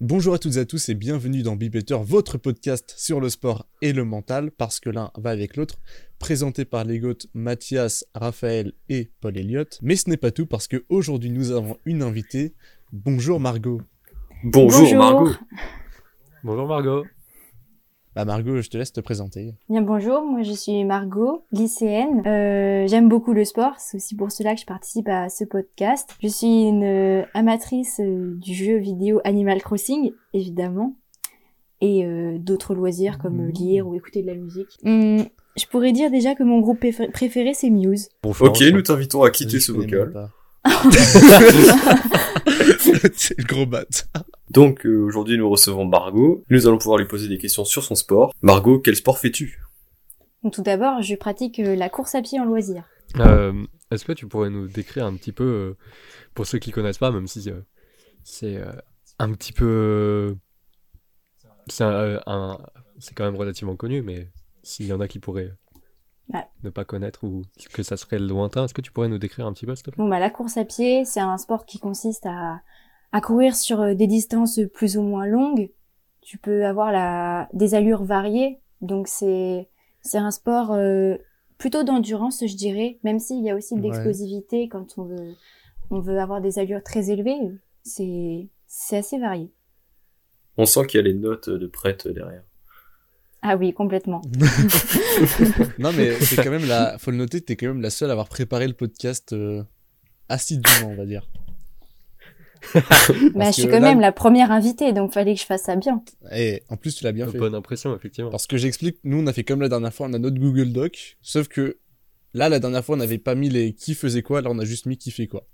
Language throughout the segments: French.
Bonjour à toutes et à tous et bienvenue dans Be Better, votre podcast sur le sport et le mental, parce que l'un va avec l'autre, présenté par les goths Mathias, Raphaël et Paul Elliott. Mais ce n'est pas tout, parce que aujourd'hui nous avons une invitée. Bonjour Margot. Bonjour, Margot. Bonjour Margot. Bah Margot, je te laisse te présenter. Bien bonjour, moi je suis Margot, lycéenne. Euh, J'aime beaucoup le sport, c'est aussi pour cela que je participe à ce podcast. Je suis une euh, amatrice euh, du jeu vidéo Animal Crossing, évidemment, et euh, d'autres loisirs comme euh, lire ou écouter de la musique. Hum, je pourrais dire déjà que mon groupe préfé- préféré c'est Muse. Bonjour. Ok, nous t'invitons à quitter ce vocal. C'est le gros bat. Donc euh, aujourd'hui nous recevons Margot. Nous allons pouvoir lui poser des questions sur son sport. Margot, quel sport fais-tu? Tout d'abord, je pratique euh, la course à pied en loisir. Euh, Est-ce que tu pourrais nous décrire un petit peu, pour ceux qui connaissent pas, même si euh, c'est euh, un petit peu, c'est un, un- c'est quand même relativement connu, mais s'il y en a qui pourraient Ouais. ne pas connaître ou que ça serait lointain, est-ce que tu pourrais nous décrire un petit peu, s'il te plaît? Bon bah la course à pied, c'est un sport qui consiste à, à courir sur euh, des distances plus ou moins longues. Tu peux avoir la, des allures variées, donc c'est c'est un sport euh, plutôt d'endurance, je dirais, même s'il y a aussi de Ouais. l'explosivité quand on veut on veut avoir des allures très élevées. C'est c'est assez varié. On sent qu'il y a les notes de prête derrière. Ah oui, complètement. non mais c'est quand même la, faut le noter, t'es quand même la seule à avoir préparé le podcast euh, assidûment, on va dire. Bah, je suis quand là- même la première invitée, donc fallait que je fasse ça bien. Et en plus tu l'as bien fait. Bonne impression, effectivement. Parce que j'explique, nous on a fait comme la dernière fois, on a notre Google Doc, sauf que là la dernière fois on n'avait pas mis les qui faisait quoi, là on a juste mis qui fait quoi.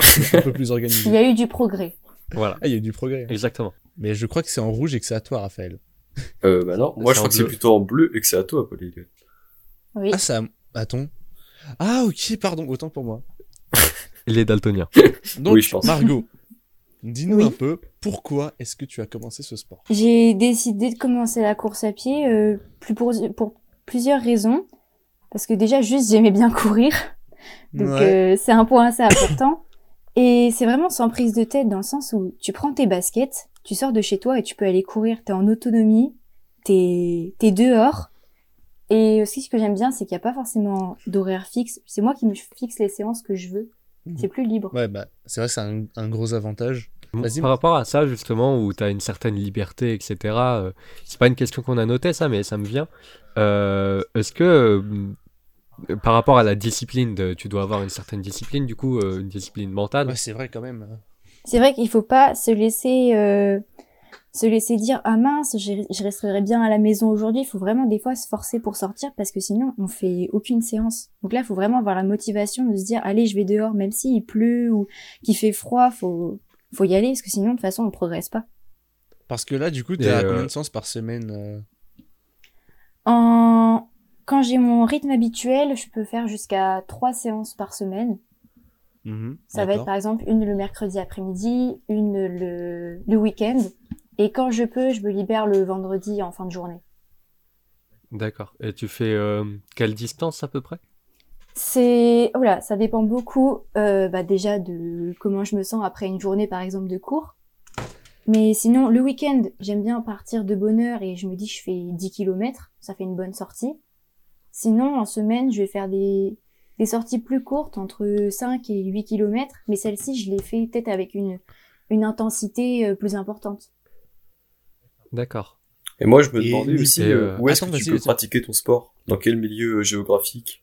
C'est un peu plus Il organisé. y a eu du progrès. Voilà, Ah il y a eu du progrès. exactement. Mais je crois que c'est en rouge et que c'est à toi Raphaël. Euh, bah non, moi je crois que c'est plutôt en bleu et que c'est à toi, Paul Elliott. Oui. Ah ça... Attends. Ah ok pardon, autant pour moi. Il est daltonien. Donc Oui, je pense. Margot, dis-nous Oui. un peu pourquoi est-ce que tu as commencé ce sport? J'ai décidé de commencer la course à pied euh, plus pour, pour plusieurs raisons. Parce que déjà, juste, j'aimais bien courir. Donc, Ouais. euh, c'est un point assez important. Et c'est vraiment sans prise de tête dans le sens où tu prends tes baskets, tu sors de chez toi et tu peux aller courir. T'es en autonomie, t'es t'es dehors. Et aussi, ce que j'aime bien, c'est qu'il n'y a pas forcément d'horaire fixe. C'est moi qui me fixe les séances que je veux. Mhm. C'est plus libre. Ouais bah c'est vrai c'est un, un gros avantage. Vas-y. Par rapport à ça, justement, où tu as une certaine liberté, etc., euh, c'est pas une question qu'on a notée, ça, mais ça me vient. Euh, Est-ce que, euh, par rapport à la discipline, de- tu dois avoir une certaine discipline, du coup, euh, une discipline mentale? Ouais c'est vrai quand même. C'est vrai qu'il faut pas se laisser euh, se laisser dire ah mince je, je resterai bien à la maison aujourd'hui. Il faut vraiment des fois se forcer pour sortir parce que sinon on fait aucune séance. Donc là il faut vraiment avoir la motivation de se dire allez je vais dehors même s'il pleut ou qu'il fait froid faut faut y aller parce que sinon de toute façon on progresse pas. Parce que là du coup t'es à euh, combien de séances par semaine euh En quand j'ai mon rythme habituel je peux faire jusqu'à trois séances par semaine. Mhm, Ça va être par exemple une le mercredi après-midi, une le, le week-end. Et quand je peux, je me libère le vendredi en fin de journée. D'accord. Et tu fais euh, quelle distance à peu près? C'est, oula, ça dépend beaucoup, euh, bah déjà de comment je me sens après une journée par exemple de cours. Mais sinon, le week-end, j'aime bien partir de bonne heure et je me dis je fais 10 km, ça fait une bonne sortie. Sinon, en semaine, je vais faire des, des sorties plus courtes, entre 5 et 8 km, mais celle-ci, je l'ai fait peut-être avec une, une intensité euh, plus importante. D'accord. Et moi je me Et- demandais aussi et, euh, euh, où est-ce que tu peux pratiquer ton sport? Dans quel milieu euh, géographique?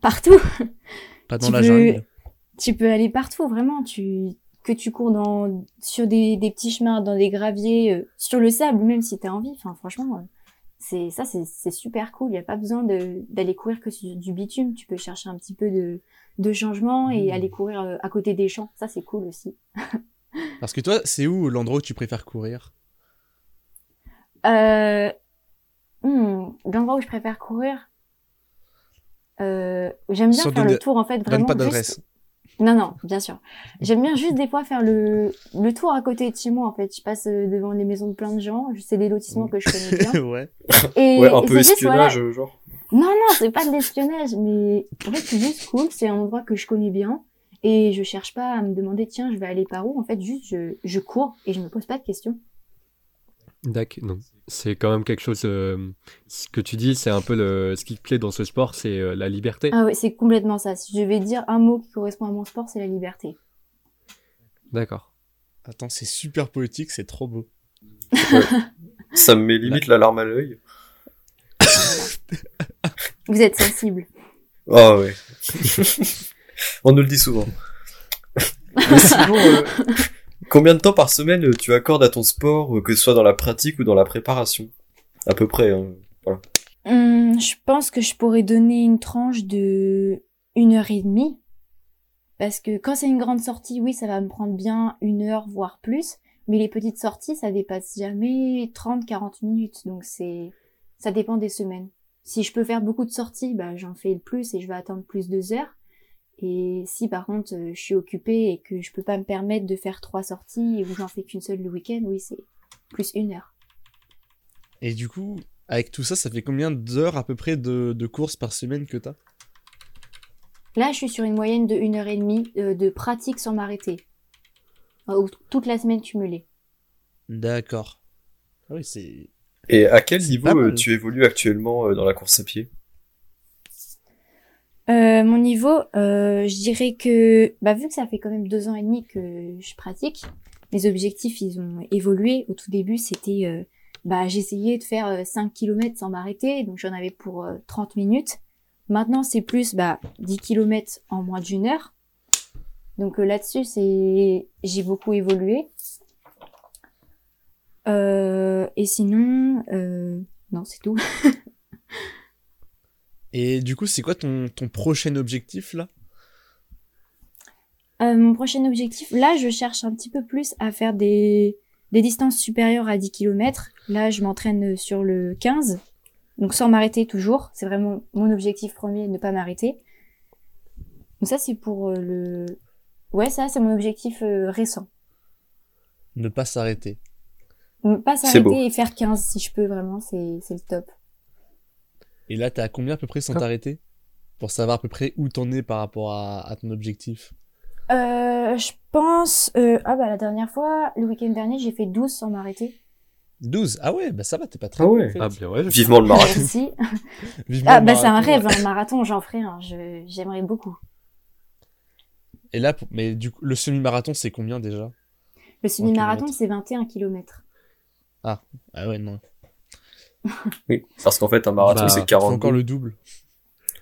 Partout! Pas dans tu la peux- jungle. tu peux aller partout vraiment. Tu que tu cours dans sur des, des petits chemins dans des graviers euh, sur le sable même si t'as envie. Enfin franchement euh, c'est ça c'est super cool. Il y a pas besoin d'aller courir que sur du bitume. Tu peux chercher un petit peu de de changement et Mmh. aller courir à côté des champs. Ça c'est cool aussi. Parce que toi c'est où l'endroit où tu préfères courir? Euh, hmm, l'endroit où je préfère courir euh, j'aime bien Sans faire donner- le tour en fait Donne vraiment pas juste- d'adresse. Non, non, bien sûr. J'aime bien juste des fois faire le, le tour à côté de chez moi, en fait. Je passe euh, devant les maisons de plein de gens. C'est des lotissements que je connais bien. ouais. Et, Ouais, un et peu c'est juste, voilà- espionnage, euh, genre. Non, non, c'est pas de l'espionnage, mais en fait, c'est juste cool. C'est un endroit que je connais bien. Et je cherche pas à me demander, tiens, je vais aller par où. En fait, juste, je, je cours et je me pose pas de questions. D'accord, non. C'est quand même quelque chose. euh, ce que tu dis, c'est un peu le, ce qui te plaît dans ce sport, c'est euh, la liberté. Ah ouais, c'est complètement ça. Si je vais dire un mot qui correspond à mon sport, c'est la liberté. D'accord. Attends, c'est super poétique, c'est trop beau. Ça me met limite la larme à l'œil. Vous êtes sensible. Ah ouais. On nous le dit souvent. Mais sinon, euh, combien de temps par semaine euh, tu accordes à ton sport, euh, que ce soit dans la pratique ou dans la préparation? À peu près. Hein. Hum, je pense que je pourrais donner une tranche de une heure et demie. Parce que quand c'est une grande sortie, oui, ça va me prendre bien une heure, voire plus. Mais les petites sorties, ça dépasse jamais 30-40 minutes. Donc c'est, ça dépend des semaines. Si je peux faire beaucoup de sorties, bah, j'en fais le plus et je vais attendre plus de heures. Et si par contre euh, je suis occupée et que je peux pas me permettre de faire trois sorties ou j'en fais qu'une seule le week-end, oui, c'est plus une heure. Et du coup, avec tout ça, ça fait combien d'heures à peu près de, de courses par semaine que t'as? Là, je suis sur une moyenne de une heure et demie euh, de pratique sans m'arrêter. Euh, ou toute la semaine cumulée. D'accord. Ah oui, c'est. Et à quel niveau euh, tu évolues actuellement euh, dans la course à pied? Euh, mon niveau, euh, je dirais que, bah, vu que ça fait quand même deux ans et demi que je pratique, mes objectifs, ils ont évolué. Au tout début, c'était, euh, bah, j'essayais de faire euh, 5 km sans m'arrêter, donc j'en avais pour euh, 30 minutes. Maintenant, c'est plus, bah, 10 km en moins d'une heure. Donc euh, là-dessus, c'est, j'ai beaucoup évolué. Euh, et sinon, euh, non, c'est tout. Et du coup, c'est quoi ton, ton prochain objectif là? Euh, mon prochain objectif, là, je cherche un petit peu plus à faire des, des distances supérieures à 10 km. Là, je m'entraîne sur le 15. Donc, sans m'arrêter toujours. C'est vraiment mon objectif premier, ne pas m'arrêter. Donc, ça, c'est pour euh, le... Ouais, ça, c'est mon objectif euh, récent. Ne pas s'arrêter. Ne Pas s'arrêter et faire 15 si je peux, vraiment, c'est c'est le top. Et là, t'es à combien à peu près sans Ah. t'arrêter Pour savoir à peu près où t'en es par rapport à, à ton objectif? Euh, je pense... euh, ah bah, la dernière fois, le week-end dernier, j'ai fait 12 sans m'arrêter. 12 Ah ouais, bah ça va, t'es pas très Ah loin, ouais. en fait. Ah bien ouais. je- Vivement le marathon. Merci. Vivement Ah bah c'est un rêve, un marathon, j'en ferai un. Je- J'aimerais beaucoup. Et là, pour- mais du coup, le semi-marathon, c'est combien déjà? Le semi-marathon, c'est 21 km. Ah ouais, non. Oui, parce qu'en fait un marathon Bah, c'est Faut 40. encore le double.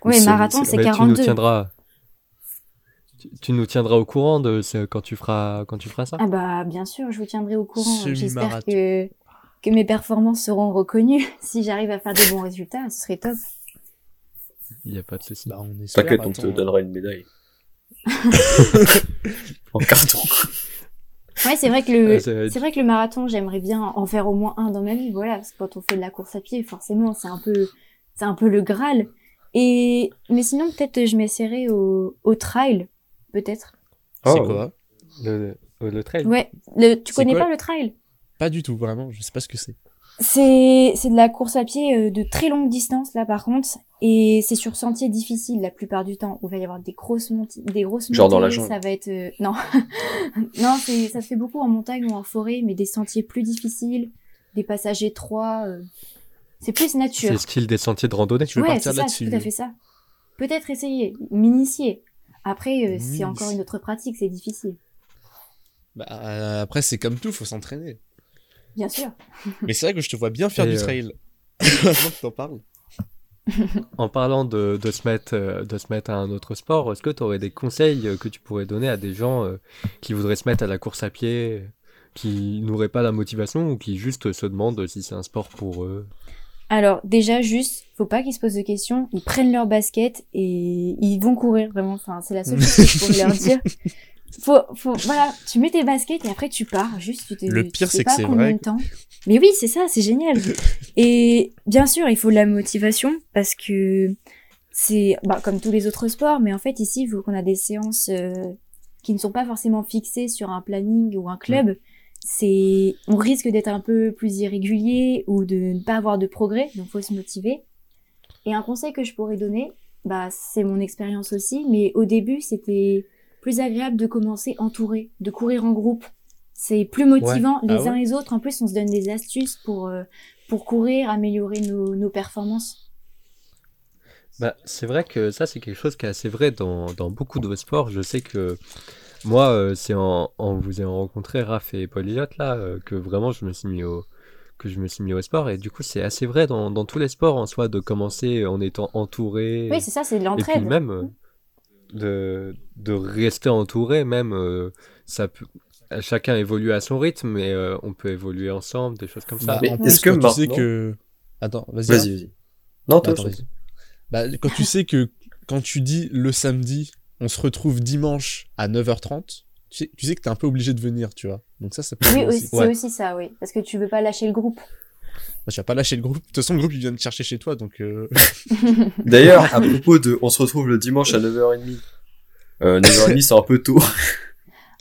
Oui, marathon, c'est- c'est Mais tu nous 42. tiendras. Tu, tu nous tiendras au courant de ce, quand tu feras quand tu feras ça. Ah bah bien sûr, je vous tiendrai au courant. J'espère que, que mes performances seront reconnues. Si j'arrive à faire de bons résultats, ce serait top. Il y a pas de souci. Bah. T'inquiète, on te donnera une médaille. en carton. Ouais, c'est vrai que le, être- c'est vrai que le marathon, j'aimerais bien en faire au moins un dans ma vie. Voilà, parce que quand on fait de la course à pied, forcément, c'est un peu, c'est un peu le Graal. Et, mais sinon, peut-être je m'essaierai au, au trail. Peut-être. C'est Oh. quoi? Le, le, le trail. Ouais. Le, tu C'est connais pas le trail? Pas du tout, vraiment. Je sais pas ce que c'est. C'est c'est de la course à pied euh, de très longue distance là par contre. Et c'est sur sentier difficile la plupart du temps. Où il va y avoir des grosses montées des grosses Genre dans la jungle. ça va être euh, non. Non c'est ça se fait beaucoup en montagne ou en forêt mais des sentiers plus difficiles des passages étroits euh, c'est plus C'est nature le style des sentiers de randonnée. Tu veux ouais partir c'est ça là-dessus, c'est tout à fait ça. Peut-être essayer m'initier. Après euh, c'est encore une autre pratique c'est difficile. Bah, euh, après, c'est comme tout, faut s'entraîner. Bien sûr Mais c'est vrai que je te vois bien faire Et, du euh. Maintenant que t'en parles. En parlant de, de, se mettre, euh, de se mettre à un autre sport, est-ce que tu aurais des conseils euh, que tu pourrais donner à des gens qui voudraient se mettre à la course à pied, qui n'auraient pas la motivation ou qui juste se demandent si c'est un sport pour eux? Alors déjà juste, faut pas qu'ils se posent de questions, ils prennent leur basket et ils vont courir vraiment. Enfin, c'est la seule chose que je pourrais leur dire. Faut, faut, voilà, tu mets tes baskets et après tu pars. Juste, tu te, Le tu pire, sais c'est que pas c'est combien vrai de temps. Mais oui, c'est ça, c'est génial. Et bien sûr, il faut de la motivation parce que c'est, bah, comme tous les autres sports, mais en fait ici, faut qu'on a des séances euh, qui ne sont pas forcément fixées sur un planning ou un club. C'est, on risque d'être un peu plus irrégulier ou de ne pas avoir de progrès, donc faut se motiver. Et un conseil que je pourrais donner, bah, c'est mon expérience aussi, mais au début, c'était plus agréable de commencer entouré, de courir en groupe. C'est plus motivant les Ah uns les autres. En plus, on se donne des astuces pour, euh, pour courir, améliorer nos, nos performances. Bah, c'est vrai que ça, c'est quelque chose qui est assez vrai dans, dans beaucoup de sports. Je sais que moi, euh, c'est en, en vous ayant rencontré, Raph et Paul Elliott, là, euh, que vraiment je me suis mis au, que je me suis mis au sport. Et du coup, c'est assez vrai dans, dans tous les sports en soi, de commencer en étant entouré. Oui, c'est ça, c'est de l'entraide. même euh, de, de rester entouré, même, euh, ça peut, chacun évolue à son rythme, mais euh, on peut évoluer ensemble, des choses comme ça. Bah, est-ce que quand tu sais que. Attends, vas-y. Vas-y, vas-y. Non, toi, Attends, vas-y. Bah, quand tu sais que quand tu dis le samedi, on se retrouve dimanche à 9h30, tu sais, tu sais que t'es un peu obligé de venir, tu vois. Donc ça, ça peut Oui, aussi. c'est Ouais. aussi ça, oui. Parce que tu veux pas lâcher le groupe. Bah, tu vas pas lâcher le groupe. De toute façon, le groupe, il vient te chercher chez toi, donc... Euh... D'ailleurs, à propos de, on se retrouve le dimanche à 9h30. Euh, 9h30, c'est un peu tôt.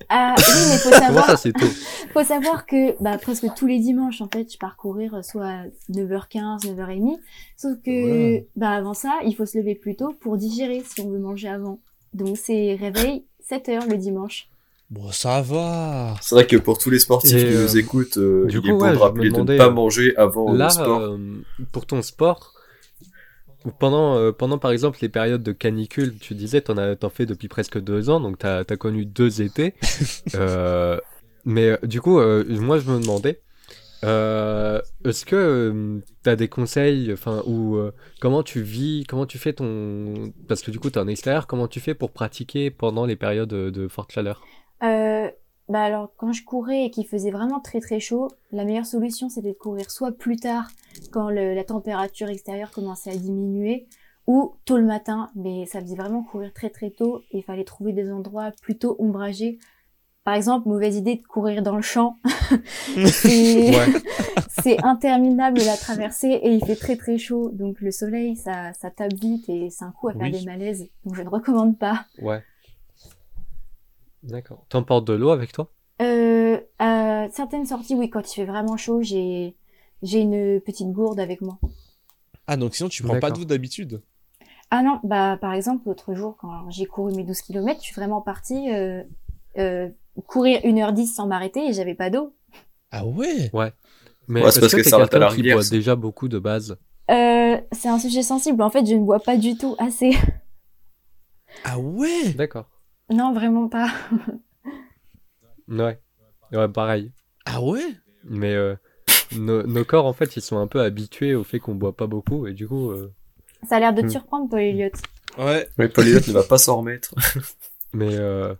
Ah oui, mais faut savoir, ça, c'est tôt? faut savoir que bah, presque tous les dimanches, en fait, je pars courir euh, soit à 9h15, 9h30. Sauf que Voilà. bah, avant ça, il faut se lever plus tôt pour digérer si on veut manger avant. Donc c'est réveil 7h le dimanche. Bon, ça va. C'est vrai que pour tous les sportifs Et, qui euh, nous écoutent, euh, du il coup, est bon ouais, de rappeler de ne pas euh, manger avant Là, le sport. euh, pour ton sport, pendant, euh, pendant par exemple les périodes de canicule, tu disais, t'en as, t'en fais depuis presque deux ans, donc t'as, t'as connu deux étés. Euh, mais euh, du coup, euh, moi je me demandais, euh, est-ce que euh, t'as des conseils, enfin, ou euh, comment tu vis, comment tu fais ton, parce que du coup t'es en extérieur, comment tu fais pour pratiquer pendant les périodes de, de forte chaleur? Euh, bah alors quand je courais et qu'il faisait vraiment très très chaud, la meilleure solution c'était de courir soit plus tard quand le- la température extérieure commençait à diminuer ou tôt le matin, mais ça faisait vraiment courir très très tôt et il fallait trouver des endroits plutôt ombragés. Par exemple, mauvaise idée de courir dans le champ. c'est c'est interminable la traversée et il fait très très chaud. Donc le soleil, ça, ça tape vite et c'est un coup à faire Oui. des malaises. Donc je ne recommande pas. Ouais. D'accord. T'emportes de l'eau avec toi? Euh, à certaines sorties, oui, quand il fait vraiment chaud, j'ai j'ai une petite gourde avec moi. Ah, donc sinon, tu prends pas d'eau d'habitude? Ah non, bah par exemple l'autre jour quand j'ai couru mes 12 km, je suis vraiment partie euh, euh, courir 1h10 sans m'arrêter et j'avais pas d'eau. Ah ouais? Mais Ouais, c'est est-ce parce que que t'es quelqu'un qui boit ça. déjà beaucoup de base? Euh, c'est un sujet sensible. En fait, je ne bois pas du tout assez. Ah ouais? D'accord. Non, vraiment pas. Ouais. Ouais, pareil. Ah ouais? Mais euh, nos, nos corps, en fait, ils sont un peu habitués au fait qu'on boit pas beaucoup et du coup, euh, Ça a l'air de te Hmm. surprendre, Paul Elliott. Ouais. Mais Paul Elliott ne va pas s'en remettre. mais euh,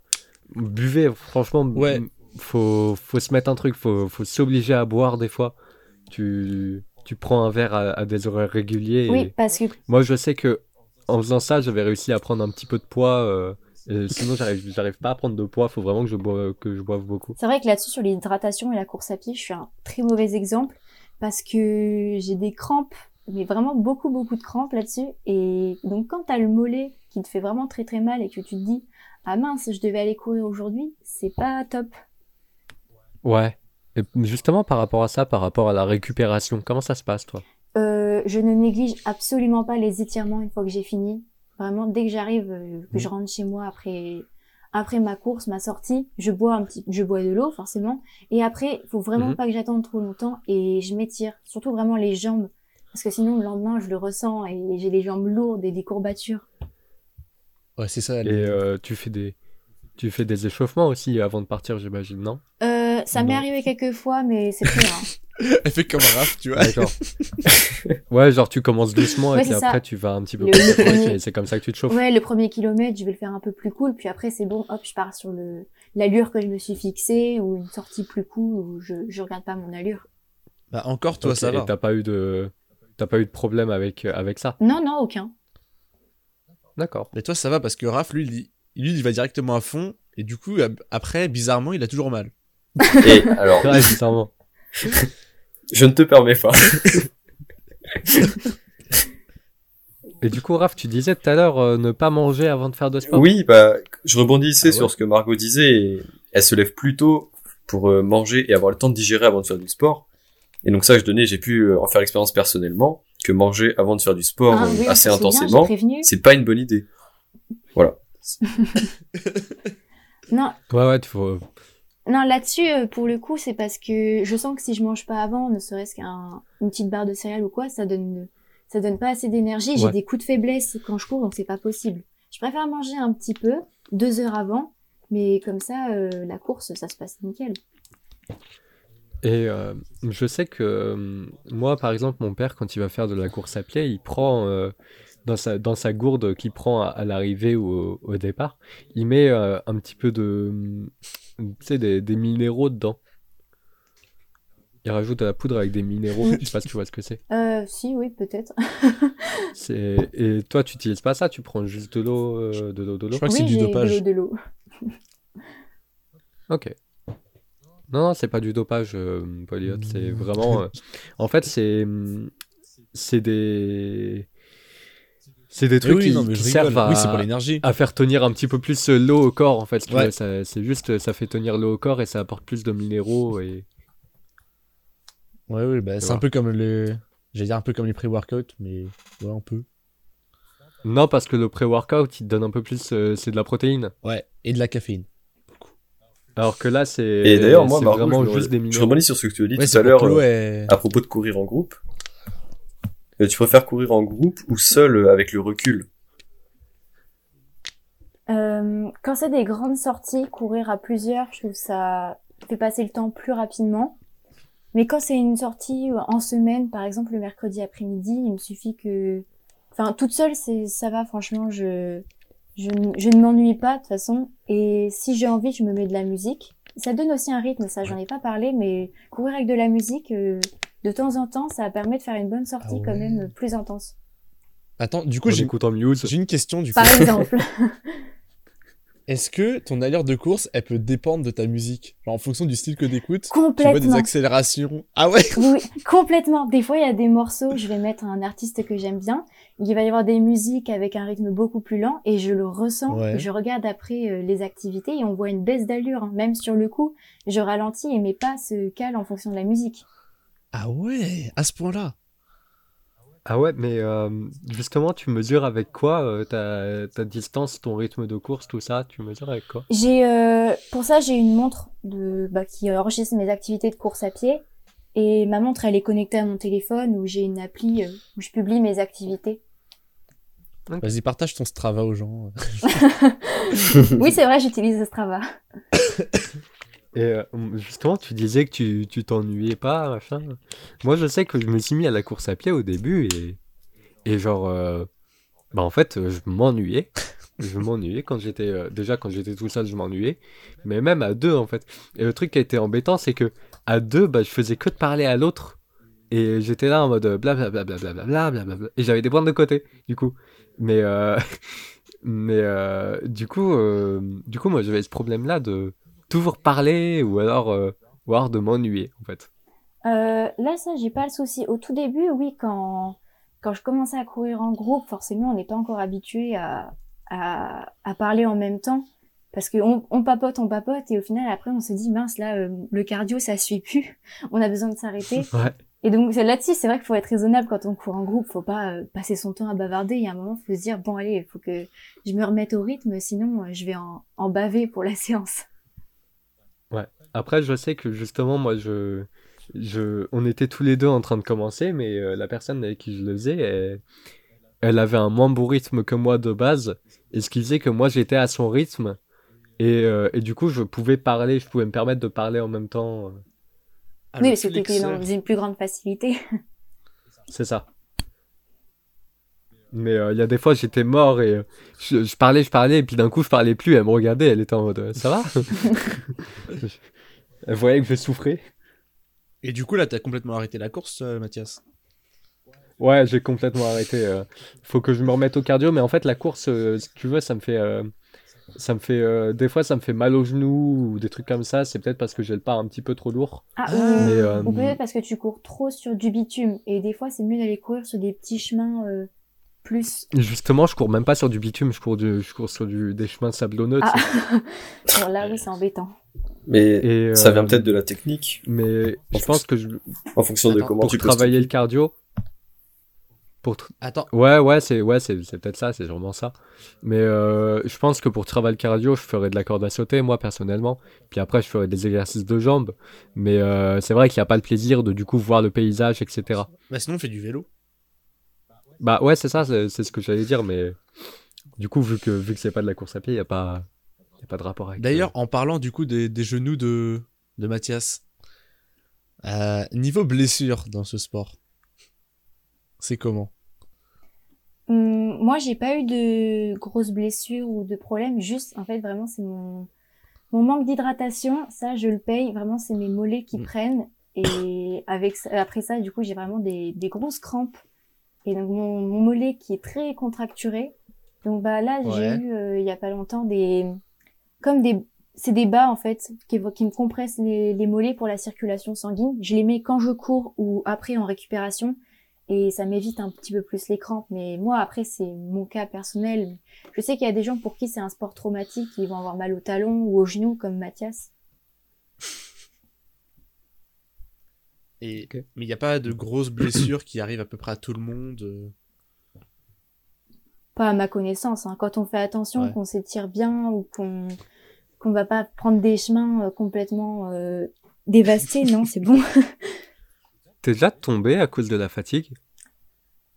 buvez, franchement, Ouais. faut, faut se mettre un truc, faut, faut s'obliger à boire des fois. Tu, tu prends un verre à, à des horaires réguliers. et- Oui, parce que Moi, je sais que en faisant ça, j'avais réussi à prendre un petit peu de poids. Euh, sinon, j'arrive, j'arrive pas à prendre de poids. Faut vraiment que je boive, que je boive beaucoup. c'est vrai que là-dessus, sur l'hydratation et la course à pied, je suis un très mauvais exemple parce que j'ai des crampes, mais vraiment beaucoup, beaucoup de crampes là-dessus. Et donc, quand t'as le mollet qui te fait vraiment très, très mal et que tu te dis, ah mince, je devais aller courir aujourd'hui, c'est pas top. Ouais. Et justement, par rapport à ça, par rapport à la récupération, comment ça se passe, toi? Euh, je ne néglige absolument pas les étirements une fois que j'ai fini. Vraiment, dès que j'arrive, euh, que je rentre chez moi après après ma course, ma sortie, je bois un petit, je bois de l'eau forcément. Et après, faut vraiment Mhm. pas que j'attende trop longtemps et je m'étire, surtout vraiment les jambes, parce que sinon le lendemain je le ressens et j'ai les jambes lourdes et des courbatures. Ouais, c'est ça. Et euh, tu fais des, tu fais des échauffements aussi avant de partir, j'imagine, non? Euh, ça m'est arrivé quelques fois, mais c'est plus rare. Elle fait comme un raf, tu vois. D'accord. ouais, genre tu commences doucement Ouais, et puis ça. après tu vas un petit peu Le- plus premier- et c'est comme ça que tu te chauffes. Ouais, le premier kilomètre, je vais le faire un peu plus cool, puis après c'est bon, hop, je pars sur le l'allure que je me suis fixée ou une sortie plus cool où je je regarde pas mon allure. Bah encore, toi, ça et va. t'as pas eu de, t'as pas eu de problème avec euh, avec ça? Non, non, aucun. D'accord. Mais toi, ça va parce que Raph, lui, il, lui, il va directement à fond. Et du coup, après, bizarrement, il a toujours mal. Et alors, Ouais, bizarrement. je ne te permets pas. Et du coup, Raph, tu disais tout à l'heure euh, ne pas manger avant de faire de sport. Oui, bah, je rebondissais Ah ouais. sur ce que Margot disait. Et elle se lève plus tôt pour euh, manger et avoir le temps de digérer avant de faire du sport. Et donc ça, je donnais, j'ai pu euh, en faire l'expérience personnellement que manger avant de faire du sport Ah euh, oui, assez intensément, c'est pas une bonne idée. Voilà. Non, Ouais, ouais, tu faut. Non là-dessus, euh, pour le coup, c'est parce que je sens que si je mange pas avant, ne serait-ce qu'une petite barre de céréales ou quoi, ça donne, ça donne pas assez d'énergie. J'ai Ouais. des coups de faiblesse quand je cours, donc c'est pas possible. Je préfère manger un petit peu, deux heures avant, mais comme ça, euh, la course, ça se passe nickel. Et euh, je sais que euh, moi, par exemple, mon père, quand il va faire de la course à pied, il prend euh, dans sa, dans sa gourde qu'il prend à, à l'arrivée ou au, au départ, il met un petit peu de, tu sais, des, des minéraux dedans. Il rajoute de la poudre avec des minéraux. je sais pas si tu vois ce que c'est. Euh, si, oui, peut-être. C'est et toi, tu utilises pas ça, tu prends juste de l'eau, euh, de l'eau, de Je l'eau. crois que c'est du dopage. de l'eau, de l'eau. Ok. Non, non, c'est pas du dopage, euh, Polyot. C'est vraiment. euh, En fait, c'est. C'est des. C'est des trucs oui, qui, non, je servent à, Oui, c'est pour l'énergie. à faire tenir un petit peu plus euh, l'eau au corps, en fait. Ouais. C'est juste, ça fait tenir l'eau au corps et ça apporte plus de minéraux. Et... Ouais, ouais, bah, c'est un peu comme le. J'allais dire un peu comme les pré-workout, mais ouais, un peu. Non, parce que le pré-workout, il te donne un peu plus. euh, c'est de la protéine. Ouais, et de la caféine. Alors que là, c'est. Et d'ailleurs, moi, Margot, vraiment je, juste des je minéraux. rebondis sur ce que tu as dit Ouais, tout c'est à l'heure euh, est- à propos de courir en groupe. Euh, tu préfères courir en groupe ou seul euh, avec le recul? Euh, quand c'est des grandes sorties, courir à plusieurs, je trouve ça fait passer le temps plus rapidement. Mais quand c'est une sortie en semaine, par exemple le mercredi après-midi, il me suffit que, enfin, toute seule, c'est ça va. Franchement, je je, ne m'ennuie pas de toute façon. Et si j'ai envie, je me mets de la musique. Ça donne aussi un rythme. Ça, j'en ai pas parlé, mais courir avec de la musique, euh, de temps en temps, ça permet de faire une bonne sortie Ah quand même plus intense. Attends, du coup, En j'ai une question du coup. Par exemple. Est-ce que ton allure de course, elle peut dépendre de ta musique? Genre en fonction du style que t'écoutes Tu vois des Complètement. accélérations. Ah ouais? Oui, complètement. Des fois, il y a des morceaux, je vais mettre un artiste que j'aime bien. Il va y avoir des musiques avec un rythme beaucoup plus lent et je le ressens. Ouais. Je regarde après euh, les activités et on voit une baisse d'allure. hein. Même sur le coup, je ralentis et mes pas se calent en fonction de la musique. Ah ouais, à ce point-là. Ah ouais, mais euh, justement, tu mesures avec quoi euh, ta, ta distance, ton rythme de course, tout ça Tu mesures avec quoi? J'ai, euh, pour ça, j'ai une montre de, bah, qui enregistre mes activités de course à pied. Et ma montre, elle est connectée à mon téléphone où j'ai une appli euh, où je publie mes activités. Vas-y, partage ton Strava aux gens. Oui, c'est vrai, j'utilise Strava. Et euh, justement, tu disais que tu tu t'ennuyais pas, machin. Moi, je sais que je me suis mis à la course à pied au début et, et genre, euh, bah en fait, je m'ennuyais. Je m'ennuyais quand j'étais, euh, déjà quand j'étais tout seul, je m'ennuyais. Mais même à deux, en fait. Et le truc qui a été embêtant, c'est que à deux, bah, je faisais que de parler à l'autre. Et j'étais là en mode blablabla, blablabla. Et j'avais des points de côté, du coup. Mais, mais du coup, du coup, moi, j'avais ce problème-là de toujours parler ou alors, euh, ou alors de m'ennuyer, en fait. Euh, là, ça, j'ai pas le souci. Au tout début, oui, quand, quand je commençais à courir en groupe, forcément, on n'est pas encore habitué à, à, à parler en même temps. Parce qu'on on papote, on papote, et au final, après, on se dit, mince, là, euh, le cardio, ça suit plus. On a besoin de s'arrêter. Ouais. Et donc, là-dessus, c'est vrai qu'il faut être raisonnable quand on court en groupe. Faut pas euh, passer son temps à bavarder. Il y a un moment, faut se dire, bon, allez, il faut que je me remette au rythme, sinon, euh, je vais en, en baver pour la séance. Après, je sais que justement, moi, je, je, on était tous les deux en train de commencer, mais euh, la personne avec qui je le faisais, elle, elle avait un moins beau rythme que moi de base, et ce qui faisait que moi, j'étais à son rythme, et, euh, et du coup, je pouvais parler, je pouvais me permettre de parler en même temps. euh, oui, parce que flexeur. dans une plus grande facilité. C'est ça. Mais euh, il y a des fois, j'étais mort et euh, je, je parlais, je parlais, et puis d'un coup, je parlais plus. Elle me regardait, elle était en mode Ça va? Elle voyait que je souffrais. Et du coup, là, t'as complètement arrêté la course, euh, Mathias. Ouais, j'ai complètement arrêté. euh. Faut que je me remette au cardio, mais en fait, la course, euh, si tu veux, ça me fait. euh, ça me fait. euh, des fois, ça me fait mal aux genoux ou des trucs comme ça. C'est peut-être parce que j'ai le pas un petit peu trop lourd. Ah, Ah, ou, Mais, euh, ou peut-être parce que tu cours trop sur du bitume. Et des fois, c'est mieux d'aller courir sur des petits chemins euh, plus. Justement, je cours même pas sur du bitume, je cours, du, je cours sur du, des chemins sablonneux. Ah. Bon, là, oui, c'est embêtant. Mais Et, ça euh, vient peut-être de la technique, Mais je En pense que je, en fonction de comment pour tu peux travailler le cardio, Pour Attends, Ouais, ouais, c'est ouais, c'est c'est peut-être ça, c'est sûrement ça. Mais euh, je pense que pour travail cardio, je ferais de la corde à sauter, moi, personnellement. Puis après, je ferais des exercices de jambes. Mais euh, c'est vrai qu'il n'y a pas le plaisir de, du coup, voir le paysage, etc. bah sinon on fait du vélo. Bah ouais, c'est ça, c'est c'est ce que j'allais dire. Mais du coup, vu que, vu que c'est pas de la course à pied, il n'y a, pas- y a pas de rapport avec... D'ailleurs, en parlant du coup des, des genoux de, de Mathias, euh, niveau blessure dans ce sport, c'est comment? Hum, moi, j'ai pas eu de grosses blessures ou de problèmes. Juste, en fait, vraiment, c'est mon, mon manque d'hydratation. Ça, je le paye. Vraiment, c'est mes mollets qui Mm. prennent. Et avec, après ça, du coup, j'ai vraiment des, des grosses crampes. Et donc, mon, mon mollet qui est très contracturé. Donc, bah, là, Ouais. j'ai eu, euh, il y a pas longtemps, des, comme des, c'est des bas, en fait, qui, qui me compressent les, les mollets pour la circulation sanguine. Je les mets quand je cours ou après en récupération et ça m'évite un petit peu plus les crampes. Mais moi, après, c'est mon cas personnel. Je sais qu'il y a des gens pour qui c'est un sport traumatique, qui vont avoir mal au talon ou au genou, comme Mathias. Et. Mais il n'y a pas de grosses blessures qui arrivent à peu près à tout le monde. Pas à ma connaissance. Hein. Quand on fait attention, Ouais. qu'on s'étire bien ou qu'on qu'on va pas prendre des chemins euh, complètement euh, dévastés, non, c'est bon. T'es déjà tombé à cause de la fatigue?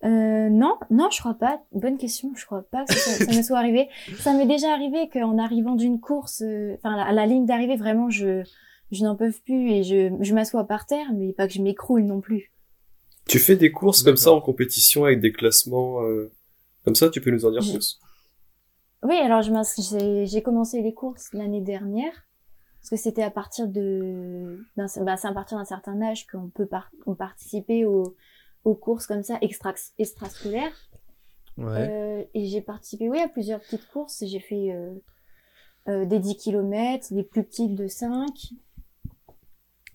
Euh, non, non, je crois pas. Bonne question. Je crois pas que ça, ça me soit arrivé. Ça m'est déjà arrivé qu'en arrivant d'une course, euh, enfin à la ligne d'arrivée, vraiment, je je n'en peux plus et je je m'assois par terre, mais pas que je m'écroule non plus. Tu fais des courses comme ça en compétition avec des classements euh, comme ça, tu peux nous en dire Je- plus Oui, alors je j'ai j'ai commencé les courses l'année dernière parce que c'était à partir de d'un bah, c'est à partir d'un certain âge qu'on peut par- on participer aux aux courses comme ça extra extrascolaires. Ouais. Euh, et j'ai participé, oui, à plusieurs petites courses. J'ai fait euh, euh, des 10 km, des plus petites de 5.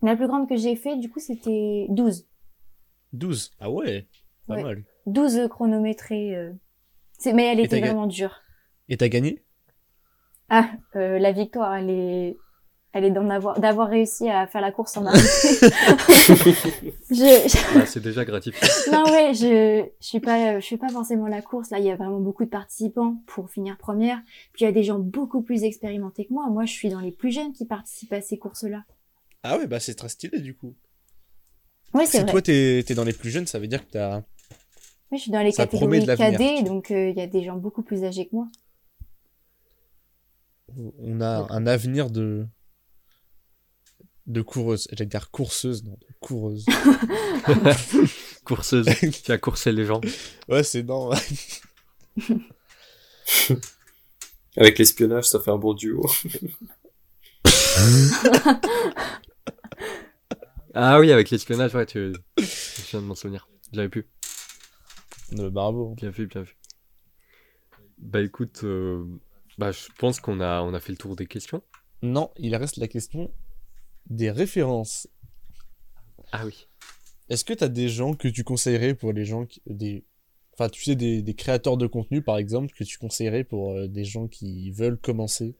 La plus grande que j'ai fait, du coup, c'était 12. 12. Ah ouais, pas Ouais. mal. 12 chronométrées. C'est- Mais elle était vraiment dure. Et t'as gagné? Ah, euh, la victoire, elle est, elle est d'en avoir, d'avoir réussi à faire la course en arrêt. je, Bah, C'est déjà gratifiant. non ouais, je, je suis pas, je suis pas forcément la course. Là, il y a vraiment beaucoup de participants pour finir première. Puis il y a des gens beaucoup plus expérimentés que moi. Moi, je suis dans les plus jeunes qui participent à ces courses-là. Ah ouais, bah c'est très stylé du coup. Oui, c'est Si vrai. toi t'es es dans les plus jeunes, ça veut dire que t'as. Oui, je suis dans les ça catégories cadets, donc euh, il y a des gens beaucoup plus âgés que moi. On a un avenir de. de coureuse. J'allais dire courseuse, non, de coureuse. Courseuse, tu as coursé les gens. ouais, c'est non. Avec l'espionnage, ça fait un bon duo. Ah oui, avec l'espionnage, ouais, tu... je viens de m'en souvenir. J'avais pu. Euh, bravo. Bien vu, bien vu. Bah écoute, euh, bah, je pense qu'on a, on a fait le tour des questions. Non, il reste la question des références. Ah oui. Est-ce que t'as des gens que tu conseillerais pour les gens qui. Des... Enfin, tu sais, des, des créateurs de contenu, par exemple, que tu conseillerais pour euh, des gens qui veulent commencer?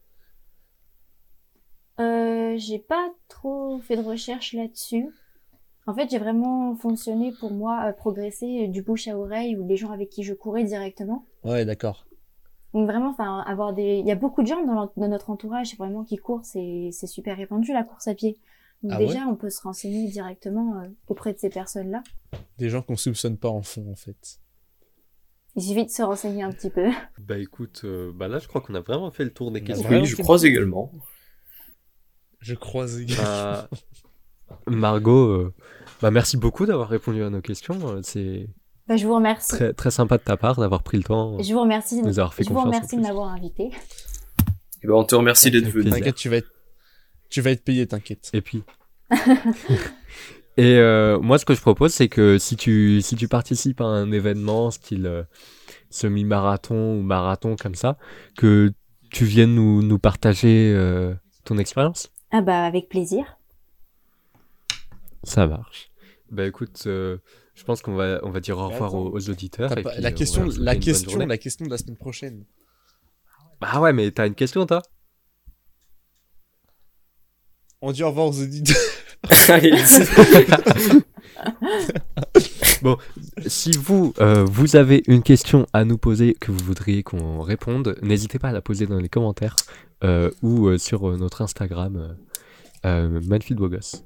Euh, j'ai pas trop fait de recherche là-dessus. En fait, j'ai vraiment fonctionné pour moi à progresser du bouche à oreille ou les gens avec qui je courais directement. Ouais, d'accord. Donc vraiment, enfin, avoir des, il y a beaucoup de gens dans, notre entourage vraiment qui courent, c'est c'est super répandu la course à pied. Donc Ah déjà, on peut se renseigner directement euh, auprès de ces personnes-là. Des gens qu'on soupçonne pas en fond, en fait. Il suffit de se renseigner un petit peu. Bah écoute, euh, bah là je crois qu'on a vraiment fait le tour des On a questions. Oui, je fait- crois également. Je croise Bah, Margot, euh, bah merci beaucoup d'avoir répondu à nos questions. euh, C'est Bah, je vous remercie. très, très sympa de ta part d'avoir pris le temps Je vous remercie. de nous avoir fait je vous confiance. en remercie de m'avoir invité. Et ben, on te remercie d'être venu. T'inquiète, tu vas être. Tu vas être payé, t'inquiète. Et puis. Et euh, moi, ce que je propose, c'est que si tu, si tu participes à un événement style euh, semi-marathon ou marathon comme ça, que tu viennes nous, nous partager euh, ton expérience. Ah bah avec plaisir. Ça marche. Bah écoute, euh, je pense qu'on va, on va dire au revoir attends, aux, aux auditeurs. T'as et pas- puis, la euh, on question, la question, la question de la semaine prochaine. Ah ouais, mais t'as une question, toi? On dit au revoir aux auditeurs. Bon, si vous, euh, vous avez une question à nous poser que vous voudriez qu'on réponde, n'hésitez pas à la poser dans les commentaires euh, ou euh, sur notre Instagram, euh, euh, Manfield Bogos.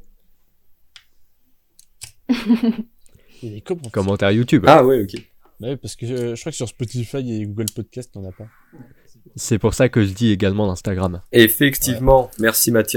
Il y a des commentaires. YouTube. Ah ouais, ok. Bah ouais, parce que euh, je crois que sur Spotify et Google Podcast, t'en as pas. C'est pour ça que je dis également l'Instagram. Effectivement, merci Mathias.